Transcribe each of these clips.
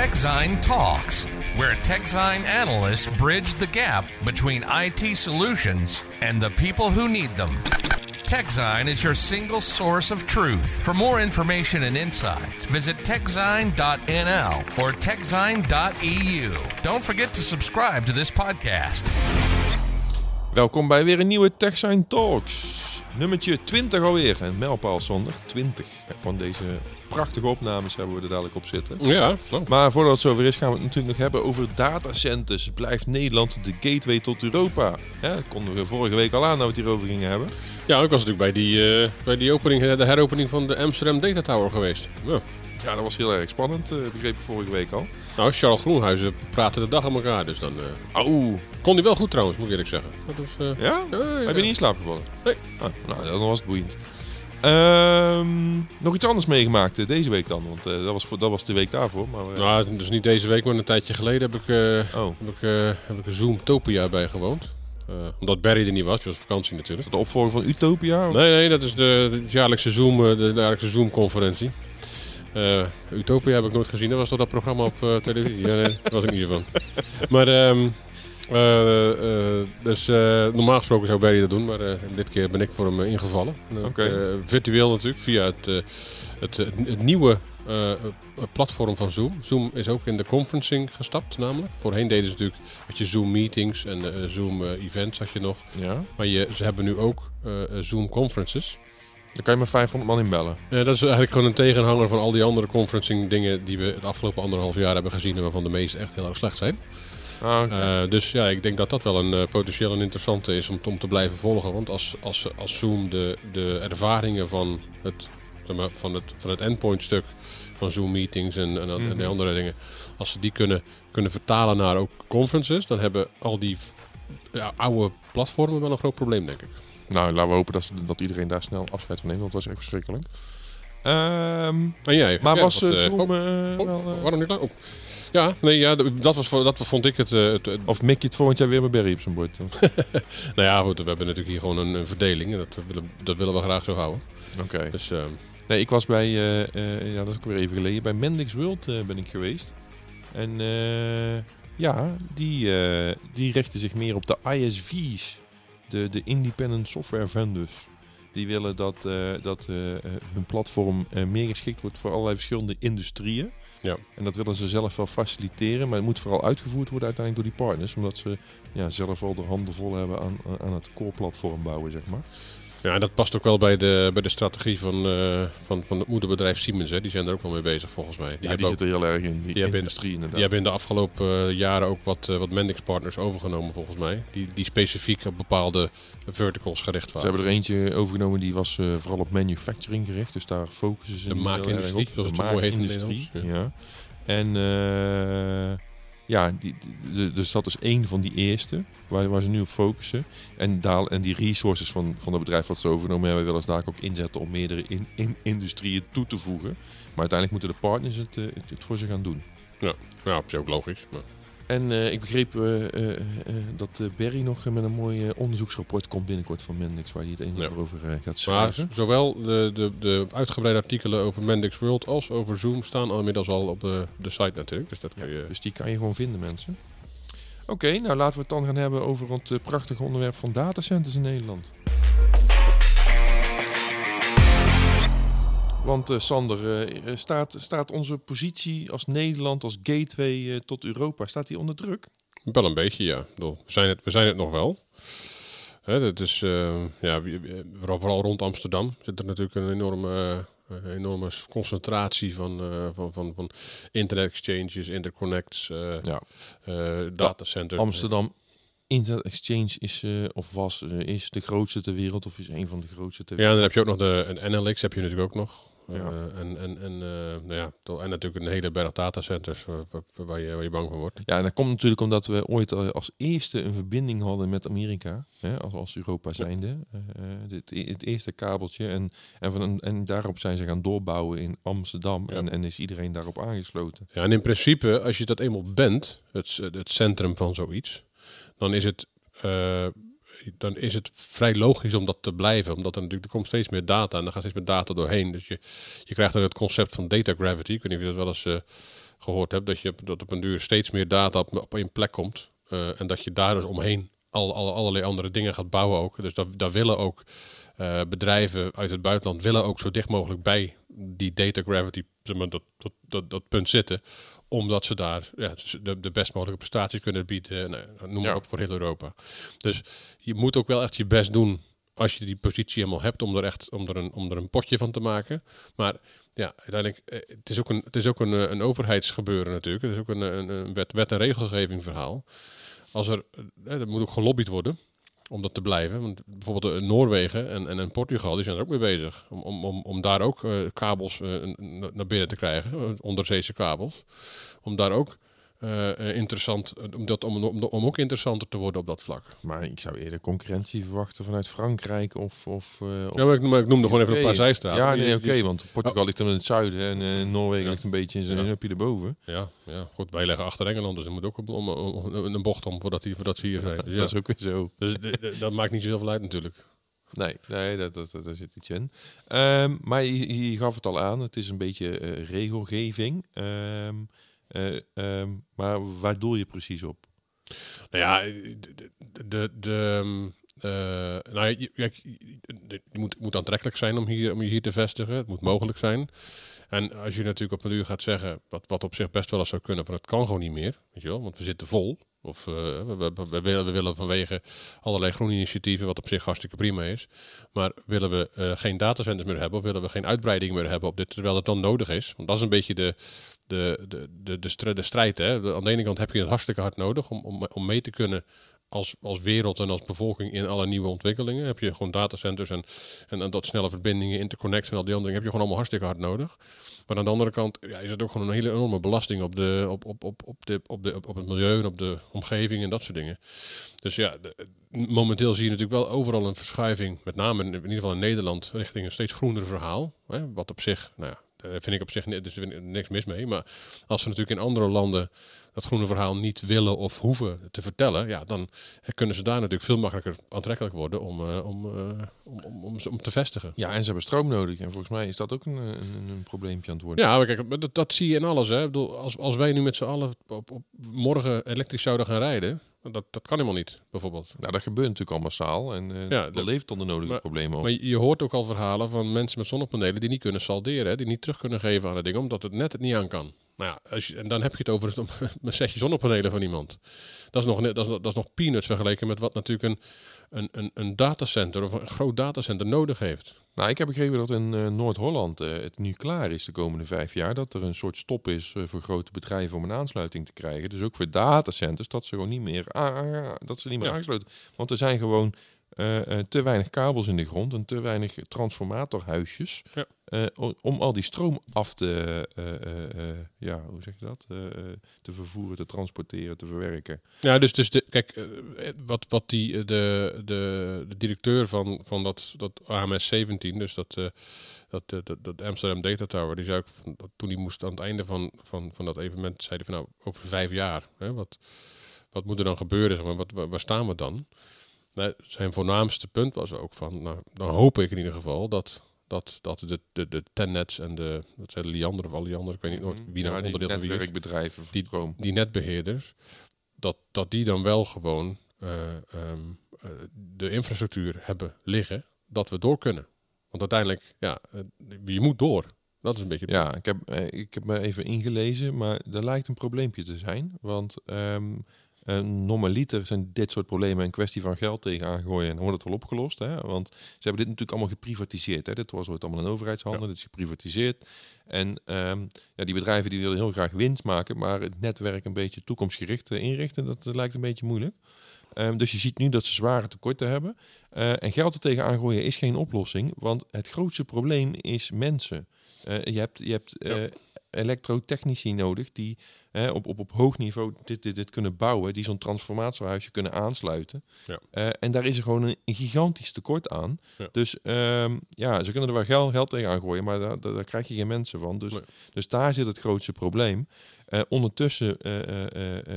TechZine Talks, where TechZine analysts bridge the gap between IT solutions and the people who need them. TechZine is your single source of truth. For more information and insights, visit techzine.nl or techzine.eu. Don't forget to subscribe to this podcast. Welkom bij weer een nieuwe TechSign Talks. Nummertje 20 alweer. En mijlpaal zonder 20 van deze prachtige opnames hebben we er dadelijk op zitten. Ja, nou, Maar voordat het zover is, gaan we het natuurlijk nog hebben over datacenters. Blijft Nederland de gateway tot Europa? Ja, dat konden we vorige week al aan dat we het hierover gingen hebben. ja, ik was natuurlijk bij die, eh, bij die opening, eh, de heropening van de Amsterdam Data Tower geweest. Ja. Ja, dat was heel erg spannend, eh, begreep ik vorige week al. Nou, Charles Groenhuizen praatte de dag aan elkaar, dus dan Oeh, kon hij wel goed trouwens, moet ik eerlijk zeggen. Dat was, ja? ja, ja. Heb je niet in slaap gevallen? Nee. Ah, nou, dan was het boeiend. Ehm, nog iets anders meegemaakt eh, deze week dan, want eh, dat, was voor, dat was de week daarvoor. Maar, eh, Nou, dus niet deze week, maar een tijdje geleden heb ik, oh, heb ik, heb ik een Zoomtopia bijgewoond. Omdat Barry er niet was, die was op vakantie natuurlijk. de opvolger van Utopia? of- Nee, nee, dat is de, de jaarlijkse Zoom, de jaarlijkse Zoom-conferentie. Utopia heb ik nooit gezien. Dat was toch dat programma op televisie? Ja, nee, daar was ik niet zo van. Maar, ehm, eh, eh, dus eh, normaal gesproken zou Barry dat doen, maar eh, dit keer ben ik voor hem eh, ingevallen. Eh, virtueel natuurlijk, via het, eh, het, het, het nieuwe eh, eh, platform van Zoom. Zoom is ook in de conferencing gestapt namelijk. Voorheen deden ze natuurlijk had je Zoom meetings en eh, Zoom eh, events had je nog. Ja. Maar je, ze hebben nu ook eh, eh, Zoom conferences. Dan kan je maar 500 man inbellen. Dat is eigenlijk gewoon een tegenhanger van al die andere conferencing dingen die we het afgelopen anderhalf jaar hebben gezien en waarvan de meeste echt heel erg slecht zijn. Ah. Eh, dus ja, ik denk dat dat wel een eh, potentieel een interessante is om, om te blijven volgen. Want als, als, als Zoom de, de ervaringen van het, zeg maar, van het, van het endpoint stuk van Zoom meetings en, en, en die Mhm. andere dingen, als ze die kunnen, kunnen vertalen naar ook conferences, dan hebben al die ja, oude platformen wel een groot probleem, denk ik. Nou, laten we hopen dat, ze- dat iedereen daar snel afscheid van neemt, want het was echt verschrikkelijk. Ehm, En jij? maar was wat, eh, Zoom oh, oh, wel... waarom niet? Oh. Ja, nee, ja, dat, was, dat vond ik het, eh, het, het- of mik je het volgend jaar weer met Barry op zijn bord? Oké. Nou ja, goed, we hebben natuurlijk hier gewoon een, een verdeling. Dat willen, dat willen we graag zo houden. Dus eh, Nee, ik was bij, eh, eh, ja, dat is ook weer even geleden, bij Mendix World ben ik geweest. En eh, ja, die, die richten zich meer op de ISV's, de, de Independent Software Vendors. Die willen dat, eh, dat eh, hun platform eh, meer geschikt wordt voor allerlei verschillende industrieën. Ja. En dat willen ze zelf wel faciliteren, maar het moet vooral uitgevoerd worden uiteindelijk door die partners. Omdat ze ja, zelf al de handen vol hebben aan, aan het core platform bouwen, zeg maar. Ja, en dat past ook wel bij de, bij de strategie van, eh, van, van het moederbedrijf Siemens. Hè. Die zijn er ook wel mee bezig, volgens mij. Die, ja, hebben, die zitten heel erg in die, die industrie inderdaad. die hebben in de afgelopen eh, jaren ook wat, eh, wat Mendix partners overgenomen, volgens mij. Die, die specifiek op bepaalde verticals gericht Ze waren. hebben er eentje overgenomen die was vooral op manufacturing gericht. Dus daar focussen ze De maakindustrie, op. zoals De maakindustrie, Nederlands. ja. En ja, die, de- dus dat is één van die eerste waar, waar ze nu op focussen. En, en die resources van, van het bedrijf wat ze overgenomen hebben, willen ze daar ook inzetten om meerdere in, in, industrieën toe te voegen. Maar uiteindelijk moeten de partners het, eh, het, voor ze gaan doen. Ja, op zich ook logisch. Maar. En eh, ik begreep eh, eh, dat Barry nog met een mooi onderzoeksrapport komt binnenkort van Mendix, waar hij het een en Ja. ander over gaat Maar schrijven. zowel de, de, de uitgebreide artikelen over Mendix World als over Zoom staan al inmiddels al op de, de site natuurlijk. Dus dat Ja, kun je... dus die kan je gewoon vinden, mensen. Oké, nou laten we het dan gaan hebben over het prachtige onderwerp van datacenters in Nederland. Want eh, Sander, eh, staat, staat onze positie als Nederland, als gateway eh, tot Europa, staat die onder druk? Wel een beetje, ja. We zijn het, we zijn het nog wel. Hè, dat is, eh, ja, vooral, rond Amsterdam zit er natuurlijk een enorme, eh, enorme concentratie van, eh, van, van, van internet exchanges, interconnects, eh Ja. eh, datacenters. Amsterdam Internet Exchange is, eh, of was, eh, is de grootste ter wereld, of is een van de grootste ter Ja, wereld. dan heb je ook nog de een NLX, heb je natuurlijk ook nog. Ja. Eh, en, en, en, nou ja, en natuurlijk een hele berg datacenters waar, je, waar je bang van wordt. Ja, en dat komt natuurlijk omdat we ooit als eerste een verbinding hadden met Amerika, hè, als, als Europa zijnde. Dit, het eerste kabeltje. En, en, van, en daarop zijn ze gaan doorbouwen in Amsterdam. Ja. En, en is iedereen daarop aangesloten. Ja, en in principe, als je dat eenmaal bent, het, het centrum van zoiets, dan is het, eh, dan is het vrij logisch om dat te blijven. Omdat er natuurlijk er komt steeds meer data en er gaat steeds meer data doorheen. Dus je, je krijgt ook het concept van data gravity. Ik weet niet of je dat wel eens, eh, gehoord hebt, dat je dat op een duur steeds meer data op, op één plek komt. eh, en dat je daar dus omheen al, al, allerlei andere dingen gaat bouwen ook. Dus dat, daar willen ook bedrijven uit het buitenland willen ook zo dicht mogelijk bij die data gravity, dat, dat, dat punt zitten. Omdat ze daar ja, dus de, de best mogelijke prestaties kunnen bieden. Nou, noem maar Ja. op voor heel Europa. Dus je moet ook wel echt je best doen als je die positie helemaal hebt om er echt om er een, om er een potje van te maken. Maar ja, uiteindelijk, eh, het is ook een, het is ook een, eh, een overheidsgebeuren natuurlijk. Het is ook een, een, een wet, wet- en regelgeving verhaal. Als er, eh, er moet ook gelobbyd worden om dat te blijven. Want bijvoorbeeld eh, Noorwegen en, en, en Portugal, die zijn er ook mee bezig. Om, om, om, om daar ook eh, kabels eh, naar binnen te krijgen, onderzeese kabels. Om daar ook eh, eh, interessant, om, dat, om, om, om ook interessanter te worden op dat vlak. Maar ik zou eerder concurrentie verwachten vanuit Frankrijk of... of, eh, Ja, maar ik, maar ik noemde gewoon even een paar zijstraten. Ja, nee, oké, want Portugal ligt dan in het zuiden en eh, Noorwegen Ja. ligt een beetje in zijn Ja. hupje erboven. Ja, ja, goed. Wij liggen achter Engeland, dus er moet ook om, om, een bocht om voordat, die, voordat ze hier zijn. Dus, ja. Dat is ook weer zo. dus dat maakt niet zoveel uit natuurlijk. Nee, nee dat, dat, dat, daar zit iets in. Ehm, maar je, je gaf het al aan, het is een beetje eh, regelgeving. Ehm, eh, ehm, maar waar doel je precies op? Nou ja, de, de, ehm, eh, nou, je, je moet, moet aantrekkelijk zijn om, hier, om je hier te vestigen. Het moet mogelijk zijn. En als je natuurlijk op een uur gaat zeggen, wat, wat op zich best wel eens zou kunnen, van het kan gewoon niet meer, weet je wel, want we zitten vol. Of eh, we, we, willen, we willen vanwege allerlei groene initiatieven, wat op zich hartstikke prima is. Maar willen we geen datacenters meer hebben, of willen we geen uitbreiding meer hebben op dit, terwijl het dan nodig is? Want dat is een beetje de, de, de, de, de, de strijd. Hè? Aan de ene kant heb je het hartstikke hard nodig om, om, om mee te kunnen als, als wereld en als bevolking in alle nieuwe ontwikkelingen. Heb je gewoon datacenters en, en, en dat snelle verbindingen, interconnects en al die andere dingen heb je gewoon allemaal hartstikke hard nodig. Maar aan de andere kant ja, is het ook gewoon een hele enorme belasting op, de, op, op, op, op, de, op, de, op, het milieu en op de omgeving en dat soort dingen. Dus ja, momenteel zie je natuurlijk wel overal een verschuiving, met name in, in ieder geval in Nederland, richting een steeds groener verhaal. Hè, wat op zich, nou ja, daar vind ik op zich ni- niks mis mee. Maar als ze natuurlijk in andere landen dat groene verhaal niet willen of hoeven te vertellen, ja, dan kunnen ze daar natuurlijk veel makkelijker aantrekkelijk worden om, eh, om, om, om, om, om te vestigen. Ja, en ze hebben stroom nodig. En volgens mij is dat ook een, een, een probleempje aan het worden. Ja, maar kijk, dat, dat zie je in alles. Hè. Ik bedoel, als, als wij nu met z'n allen op, op morgen elektrisch zouden gaan rijden, dat, dat kan helemaal niet, bijvoorbeeld. Nou, dat gebeurt natuurlijk al massaal. En eh Ja, dat- dan de nodige maar- problemen op. Maar je je hoort ook al verhalen van mensen met zonnepanelen die niet kunnen salderen, hè, die niet terug kunnen geven aan het ding, omdat het net het niet aan kan. Nou ja, als je, en dan heb je het over een, setje zonnepanelen van iemand. Dat is, nog, dat, is, dat is nog peanuts vergeleken met wat natuurlijk een, een, een, een datacenter of een groot datacenter nodig heeft. Nou, ik heb begrepen dat in eh, Noord-Holland eh, het nu klaar is de komende vijf jaar. Dat er een soort stop is eh, voor grote bedrijven om een aansluiting te krijgen. Dus ook voor datacenters, dat ze gewoon niet meer, dat ze niet meer Ja. aangesloten. Want er zijn gewoon te weinig kabels in de grond en te weinig transformatorhuisjes. Ja. eh, om al die stroom af te, eh, eh, eh, ja, hoe zeg je dat? Eh, eh, te vervoeren, te transporteren, te verwerken. Ja, dus, dus de, kijk, eh, wat, wat die, eh, de, de, de directeur van, van dat, dat AMS 17, dus dat, eh, dat, eh, dat, dat Amsterdam Data Tower, die zei ook, van, dat toen hij moest aan het einde van, van, van dat evenement, zei hij van nou, over vijf jaar, hè, wat, wat moet er dan gebeuren, zeg maar, wat, waar, waar staan we dan? Nou, zijn voornaamste punt was ook van, nou, dan hoop ik in ieder geval dat, dat, dat de, de, de Tennets en de, dat zijn de Liander of Alliander, ik weet niet nooit wie nou ja, die onderdeel van wie is netwerkbedrijven Die- die netbeheerders, dat, dat die dan wel gewoon eh, ehm, eh, de infrastructuur hebben liggen, dat we door kunnen. Want uiteindelijk, ja, eh, je moet door. Dat is een beetje Ja, ik heb, eh, ik heb me even ingelezen, maar er lijkt een probleempje te zijn. Want ehm eh, normaliter zijn dit soort problemen een kwestie van geld tegenaan gooien en dan wordt het wel opgelost. Hè? Want ze hebben dit natuurlijk allemaal geprivatiseerd. Hè? Dit was ooit allemaal een overheidshandel, dit is geprivatiseerd. En ehm, ja, die bedrijven die willen heel graag winst maken, maar het netwerk een beetje toekomstgericht eh, inrichten, dat lijkt een beetje moeilijk. Ehm, dus je ziet nu dat ze zware tekorten hebben. Eh, en geld er tegenaan gooien is geen oplossing, want het grootste probleem is mensen. Je hebt, je hebt elektrotechnici nodig die eh, op, op, op hoog niveau dit, dit, dit kunnen bouwen, die zo'n transformatorhuisje kunnen aansluiten. Ja. Eh, en daar is er gewoon een, een gigantisch tekort aan. Ja. Dus ehm, ja, ze kunnen er wel geld, geld tegenaan gooien, maar daar, daar, daar krijg je geen mensen van. Dus, Nee. dus daar zit het grootste probleem. Eh, ondertussen eh,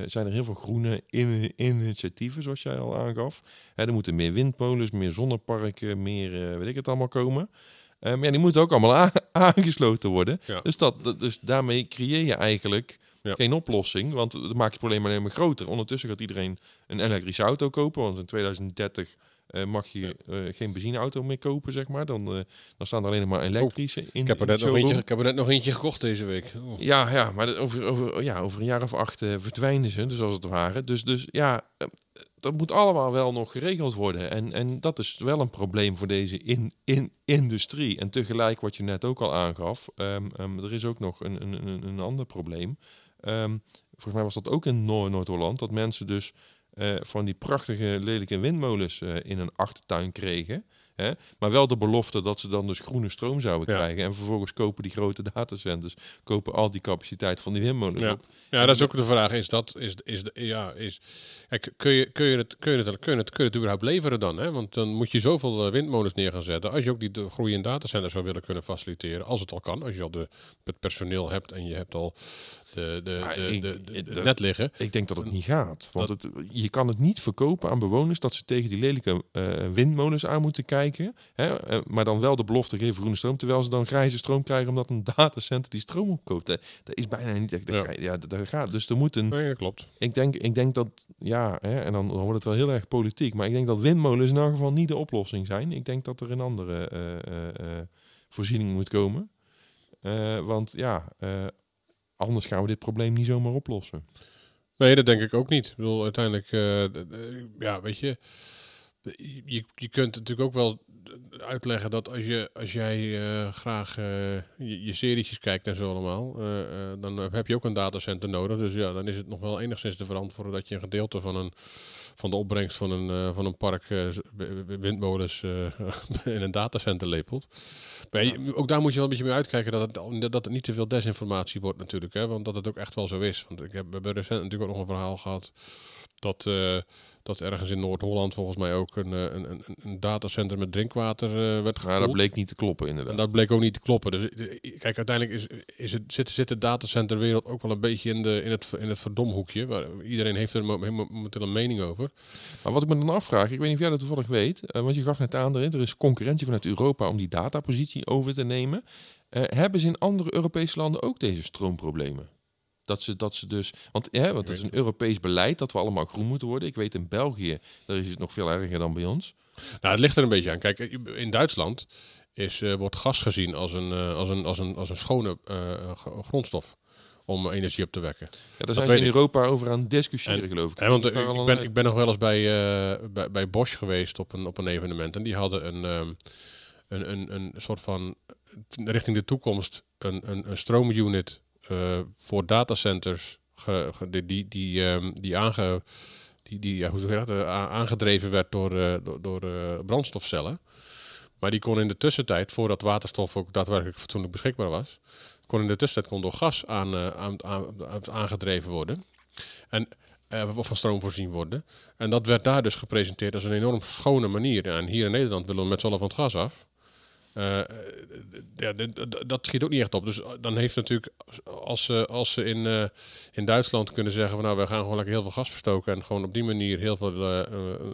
zijn er heel veel groene in- initiatieven, zoals jij al aangaf. Hè, er moeten meer windmolens, meer zonneparken, meer weet ik het allemaal komen. Maar ja, die moeten ook allemaal aangesloten worden. Ja. Dus, dat, dus daarmee creëer je eigenlijk Ja. geen oplossing, want dat maakt het probleem alleen maar groter. Ondertussen gaat iedereen een elektrische auto kopen, want in 2030 eh, mag je eh, geen benzineauto meer kopen, zeg maar. Dan, eh, dan staan er alleen maar elektrische in. Ik heb, er net nog eentje, ik heb er net nog eentje gekocht deze week. Oh. Ja, ja, maar over, over, ja, over een jaar of acht verdwijnen ze, dus als het ware. Dus, dus ja, dat moet allemaal wel nog geregeld worden. En, en dat is wel een probleem voor deze in, in, industrie. En tegelijk, wat je net ook al aangaf, ehm, ehm, er is ook nog een, een, een, een ander probleem. Ehm, volgens mij was dat ook in Noor- Noord-Holland, dat mensen dus eh, van die prachtige lelijke windmolens eh, in een achtertuin kregen. Hè? Maar wel de belofte dat ze dan dus groene stroom zouden Ja. krijgen. En vervolgens kopen die grote datacenters kopen al die capaciteit van die windmolens Ja. op. Ja, dat is ook de vraag. Is dat, is, is, de- ja, is, kijk, kun, je, kun, je het, kun, je het, kun, je het, kun je het überhaupt leveren dan? Hè? Want dan moet je zoveel eh, windmolens neer gaan zetten. Als je ook die de groei in datacenters zou willen kunnen faciliteren, als het al kan. Als je al de, het personeel hebt en je hebt al de, de, Ja, de, ik- de, de- ik- de dat- net liggen. Ik denk dat het niet gaat. Want het, je kan het niet verkopen aan bewoners dat ze tegen die lelijke eh, windmolens aan moeten kijken. Hè? eh, maar dan wel de belofte geven groene stroom. Terwijl ze dan grijze stroom krijgen omdat een datacenter die stroom opkoopt. Dat, dat is bijna niet echt. Ja. Ja. dat, dat gaat. Dus er moet een. Nee, dat klopt. Ik denk, ik denk dat. Ja, hè, en dan, dan wordt het wel heel erg politiek. Maar ik denk dat windmolens in elk geval niet de oplossing zijn. Ik denk dat er een andere eh, eh, eh, voorziening moet komen. Eh, want ja, eh, anders gaan we dit probleem niet zomaar oplossen. Nee, dat denk ik ook niet. Ik bedoel, uiteindelijk, eh, ja, weet je, je, je kunt natuurlijk ook wel uitleggen dat als, je, als jij eh, graag eh, je, je serietjes kijkt en zo allemaal, dan heb je ook een datacenter nodig. Dus ja, dan is het nog wel enigszins te verantwoorden dat je een gedeelte van, een, van de opbrengst van een, eh, van een park eh, windmolens eh, in een datacenter lepelt. Maar ook daar moet je wel een beetje mee uitkijken dat het, dat het niet te veel desinformatie wordt natuurlijk. Hè? Want dat het ook echt wel zo is. Want ik heb, we hebben recent natuurlijk ook nog een verhaal gehad dat, dat ergens in Noord-Holland volgens mij ook een, eh, een, een, een datacenter met drinkwater eh, werd Maar gekoeld. dat bleek niet te kloppen inderdaad. En dat bleek ook niet te kloppen. Dus eh, kijk, uiteindelijk is, is het, zit, zit de datacenterwereld ook wel een beetje in, de, in, het, in het verdomhoekje. Waar iedereen heeft er mo- mo- momenteel een mening over. Maar wat ik me dan afvraag, ik weet niet of jij dat toevallig weet, want je gaf net aan, er er is concurrentie vanuit Europa om die datapositie over te nemen. Hebben ze in andere Europese landen ook deze stroomproblemen? Dat ze, dat ze dus, want, hè, want het is een Europees beleid dat we allemaal groen moeten worden. Ik weet in België, daar is het nog veel erger dan bij ons. Nou, het ligt er een beetje aan. Kijk, in Duitsland is, eh, wordt gas gezien als een, eh, als een, als een, als een schone eh, grondstof om energie op te wekken. Ja, daar zijn ze in ik. Europa over aan het discussiëren, En- geloof ik. Hè, want ik ben, ik ben nog wel eens bij, bij, bij Bosch geweest op een, op een evenement. En die hadden een, ehm, een, een, een soort van, richting de toekomst, een, een, een stroomunit voor datacenters die, die, die, ehm, die, aange, die, die hoe zeg dat, Eh, aangedreven werd door, eh, door, eh, brandstofcellen. Maar die kon in de tussentijd, voordat waterstof ook daadwerkelijk fatsoenlijk beschikbaar was, kon in de tussentijd kon door gas aan, eh, aan, aan, aan- aangedreven worden. En eh, of van stroom voorzien worden. En dat werd daar dus gepresenteerd als een enorm schone manier. En hier in Nederland willen we met z'n allen van het gas af. Eh, eh, ja, dit- dat- schiet ook niet echt op. Dus dan heeft natuurlijk, als ze, als ze in, eh, in Duitsland kunnen zeggen van nou, we gaan gewoon lekker heel veel gas verstoken en gewoon op die manier heel veel, eh, eh,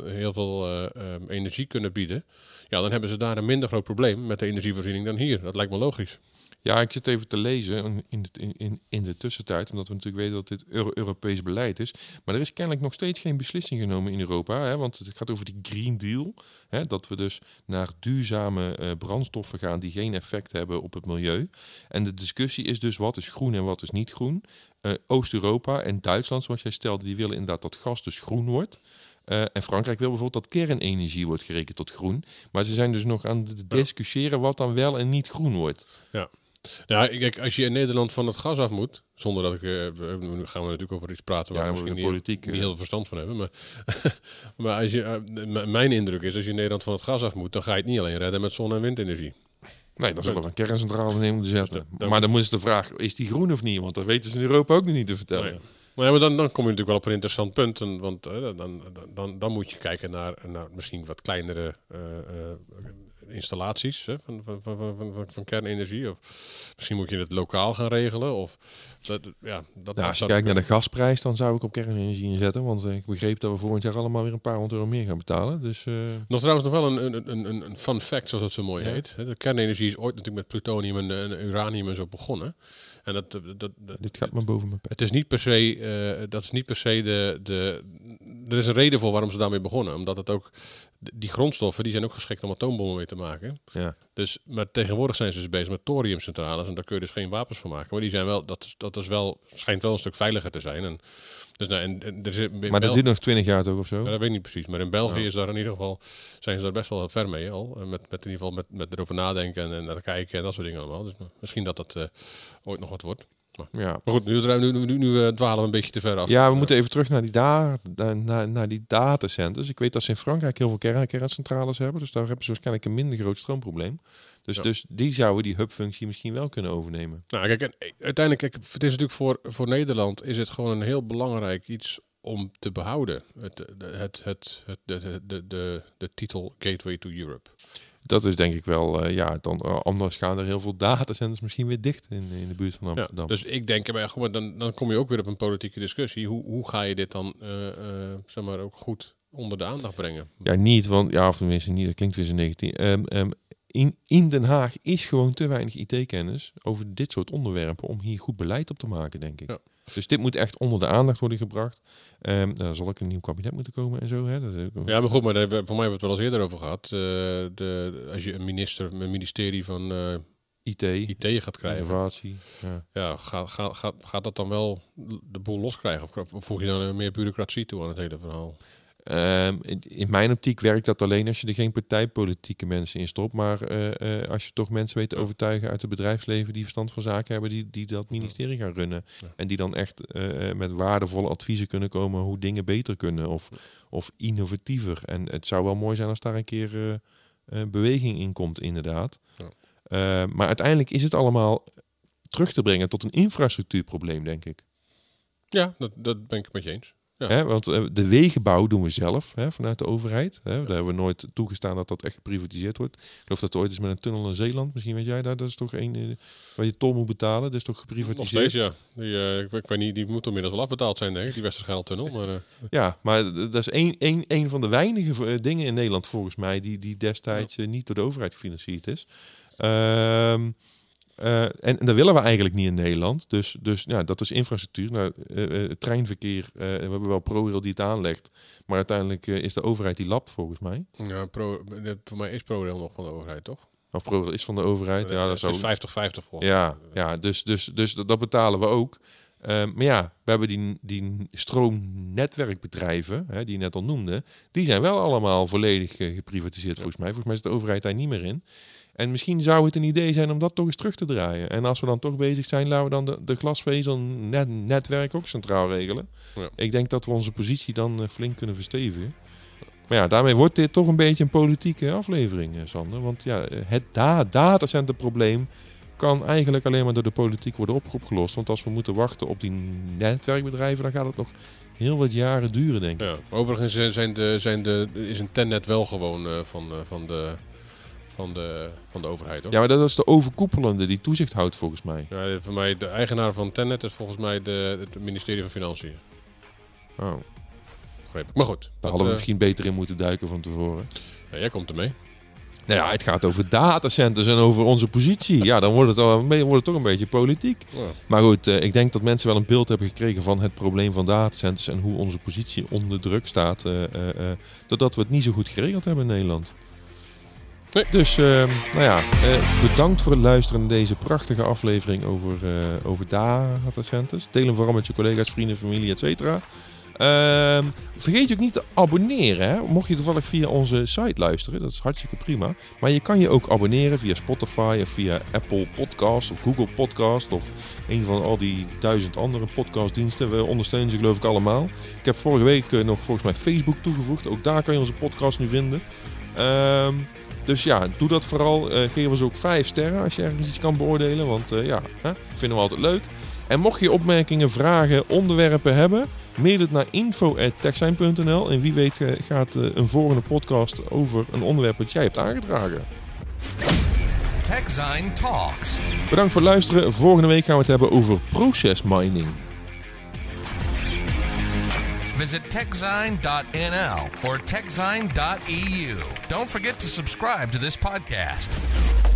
heel veel eh, eh, energie kunnen bieden. Ja, dan hebben ze daar een minder groot probleem met de energievoorziening dan hier. Dat lijkt me logisch. Ja, ik zit even te lezen in de, in- in, de tussentijd, omdat we natuurlijk weten dat dit Euro Europees beleid is. Maar er is kennelijk nog steeds geen beslissing genomen in Europa, hè, want het gaat over die Green Deal. Hè, dat we dus naar duurzame eh, brandstoffen gaan die geen effect hebben op het milieu. En de discussie is dus wat is groen en wat is niet groen. Eh, Oost-Europa en Duitsland, zoals jij stelde, die willen inderdaad dat gas dus groen wordt. Eh, en Frankrijk wil bijvoorbeeld dat kernenergie wordt gerekend tot groen. Maar ze zijn dus nog aan het discussiëren wat dan wel en niet groen wordt. Ja, kijk, als je in Nederland van het gas af moet, zonder dat ik, eh, we- nu gaan we natuurlijk over iets praten waar Ja, we misschien niet, de politiek, niet eh. heel veel verstand van hebben. Maar, maar als je, eh, mijn indruk is, als je in Nederland van het gas af moet, dan ga je het niet alleen redden met zon- en windenergie. Nee, dan zullen we een kerncentrale nemen moeten zetten. dat- maar dan is de vraag, is die groen of niet? Want dat weten ze in Europa ook nog niet te vertellen. Nee. Maar, ja, maar dan, dan kom je natuurlijk wel op een interessant punt. En, want eh, dan, dan, dan, dan moet je kijken naar, naar misschien wat kleinere eh, eh, installaties hè, van, van, van, van, kernenergie. Of misschien moet je het lokaal gaan regelen. Of dat, ja, dat Nou, als je kijkt naar de gasprijs, dan zou ik op kernenergie inzetten. Want eh, ik begreep dat we volgend jaar allemaal weer een paar honderd euro meer gaan betalen. Dus eh, Nog trouwens nog wel een, een, een, een- fun fact, zoals dat zo mooi Ja. heet. De kernenergie is ooit natuurlijk met plutonium en, en uranium en zo begonnen. En dat, dat, dat, dit gaat maar boven mijn pet. het is niet per se, eh, dat is niet per se de, de. Er is een reden voor waarom ze daarmee begonnen. Omdat het ook. Die grondstoffen die zijn ook geschikt om atoombommen mee te maken. Ja. Dus, maar tegenwoordig zijn ze dus bezig met thoriumcentrales. En daar kun je dus geen wapens van maken. Maar die zijn wel. Dat, dat is wel, schijnt wel een stuk veiliger te zijn. En, dus, nou, en, en er zit, in Maar dat duurt nog twintig jaar toch of zo? ja, dat weet ik niet precies. Maar in België Ja. is daar in ieder geval, zijn ze daar best wel ver mee al. Met, met in ieder geval met, met erover nadenken en, en naar kijken en dat soort dingen allemaal. Dus nou, misschien dat dat eh, ooit nog wat wordt. Ja. Maar goed, nu, nu, nu, nu, nu, eh, dwalen we een beetje te ver af. Ja, we moeten even terug naar die, da da- naar, naar die datacenters. Ik weet dat ze in Frankrijk heel veel kern kerncentrales hebben. Dus daar hebben ze waarschijnlijk een minder groot stroomprobleem. Dus, Ja. dus die zouden die hubfunctie misschien wel kunnen overnemen. Nou, kijk, en, eh, uiteindelijk, kijk, het is natuurlijk voor, voor Nederland is het gewoon een heel belangrijk iets om te behouden. Het, het, het, het, de, de, de, de titel Gateway to Europe. Dat is denk ik wel, eh, ja, dan, eh, anders gaan er heel veel datacenters misschien weer dicht in, in de buurt van Ja, Amsterdam. dus ik denk, erbij, goed, maar dan, dan kom je ook weer op een politieke discussie. Hoe, hoe ga je dit dan eh, zeg maar, ook goed onder de aandacht brengen? Ja, niet, want ja, of tenminste niet, dat klinkt weer zo negatief. Ehm, ehm, in, in Den Haag is gewoon te weinig IT-kennis over dit soort onderwerpen om hier goed beleid op te maken, denk ik. Ja. Dus dit moet echt onder de aandacht worden gebracht. Ehm daar zal ook een nieuw kabinet moeten komen en zo. Hè? Dat is ook Ja, maar goed, maar daar hebben we- voor mij hebben we het wel eens eerder over gehad. Eh, de, als je een minister, een ministerie van eh, IT, IT gaat krijgen, innovatie. Ja. ja, gaat, gaat, gaat, gaat dat dan wel de boel loskrijgen? Of voeg je dan meer bureaucratie toe aan het hele verhaal? Ehm, in, in mijn optiek werkt dat alleen als je er geen partijpolitieke mensen in stopt. Maar eh, eh, als je toch mensen weet te overtuigen uit het bedrijfsleven die verstand van zaken hebben, die, die dat ministerie gaan runnen. Ja. En die dan echt eh, met waardevolle adviezen kunnen komen hoe dingen beter kunnen of, of innovatiever. En het zou wel mooi zijn als daar een keer beweging in komt, inderdaad. Ja. Eh, maar uiteindelijk is het allemaal terug te brengen tot een infrastructuurprobleem, denk ik. Ja, dat, dat ben ik het met je eens. Ja. Hè, want eh, de wegenbouw doen we zelf hè, vanuit de overheid. Hè. Daar hebben we nooit toegestaan dat dat echt geprivatiseerd wordt. Ik geloof dat ooit is met een tunnel in Zeeland. Misschien weet jij dat. Dat is toch een eh, waar je tol moet betalen. Dat is toch Nog geprivatiseerd? steeds, ja. Die, eh, ik, ik weet niet, die moet inmiddels wel afbetaald zijn, denk ik, die Westerschelde-tunnel. Maar, Ja, maar dat is één, één, één van de weinige dingen in Nederland volgens mij die, die destijds niet door de overheid gefinancierd is. Ehm, eh, en, en dat willen we eigenlijk niet in Nederland. Dus, dus ja, dat is infrastructuur. Nou, eh, eh, treinverkeer, we hebben wel ProRail die het aanlegt. Maar uiteindelijk is de overheid die lapt volgens mij. ja, pro, voor mij is ProRail nog van de overheid, toch? Of ProRail is van de overheid. Ja, dat is 50-50 volgens Ja, ja dus, dus, dus dat, betalen we ook. Maar ja, we hebben die, die stroomnetwerkbedrijven, hè, die je net al noemde, die zijn wel allemaal volledig geprivatiseerd volgens mij. Volgens mij zit de overheid daar niet meer in. En misschien zou het een idee zijn om dat toch eens terug te draaien. En als we dan toch bezig zijn, laten we dan de, de glasvezelnetwerk ook centraal regelen. Ja. Ik denk dat we onze positie dan eh, flink kunnen verstevigen. Maar ja, daarmee wordt dit toch een beetje een politieke aflevering, eh, Sander. Want ja, het da datacenterprobleem kan eigenlijk alleen maar door de politiek worden op opgelost. Want als we moeten wachten op die netwerkbedrijven, dan gaat het nog heel wat jaren duren, denk ik. Ja, overigens eh, zijn de, zijn de, is een tennet wel gewoon eh, van, eh, van, de, van, de, van de overheid, hoor. Ja, maar dat is de overkoepelende die toezicht houdt, volgens mij. Ja, voor mij, de eigenaar van tennet is volgens mij de, het ministerie van Financiën. Oh. Maar goed, daar dat, hadden we eh, misschien beter in moeten duiken van tevoren. ja, jij komt ermee. Nou ja, het gaat over datacenters en over onze positie. Ja, dan wordt het, al, wordt het toch een beetje politiek. Ja. Maar goed, eh, ik denk dat mensen wel een beeld hebben gekregen van het probleem van datacenters en hoe onze positie onder druk staat. eh, eh, doordat we het niet zo goed geregeld hebben in Nederland. Dus, eh, nou ja, eh, bedankt voor het luisteren naar deze prachtige aflevering over, eh, over datacenters. Deel hem vooral met je collega's, vrienden, familie, et cetera. Ehm, vergeet je ook niet te abonneren. Hè? Mocht je toevallig via onze site luisteren, dat is hartstikke prima. Maar je kan je ook abonneren via Spotify of via Apple Podcast of Google Podcast of een van al die duizend andere podcastdiensten. We ondersteunen ze geloof ik allemaal. Ik heb vorige week eh, nog volgens mij Facebook toegevoegd. Ook daar kan je onze podcast nu vinden. Ehm, dus ja, doe dat vooral. Eh, geef ons ook vijf sterren als je ergens iets kan beoordelen. Want eh, ja, hè, vinden we altijd leuk. En mocht je opmerkingen, vragen, onderwerpen hebben, mail het naar info.techzijn.nl. En wie weet eh, gaat een volgende podcast over een onderwerp dat jij hebt aangedragen. TechZine Talks. Bedankt voor het luisteren. Volgende week gaan we het hebben over process mining. Visit techzine.nl or techzine.eu. Don't forget to subscribe to this podcast.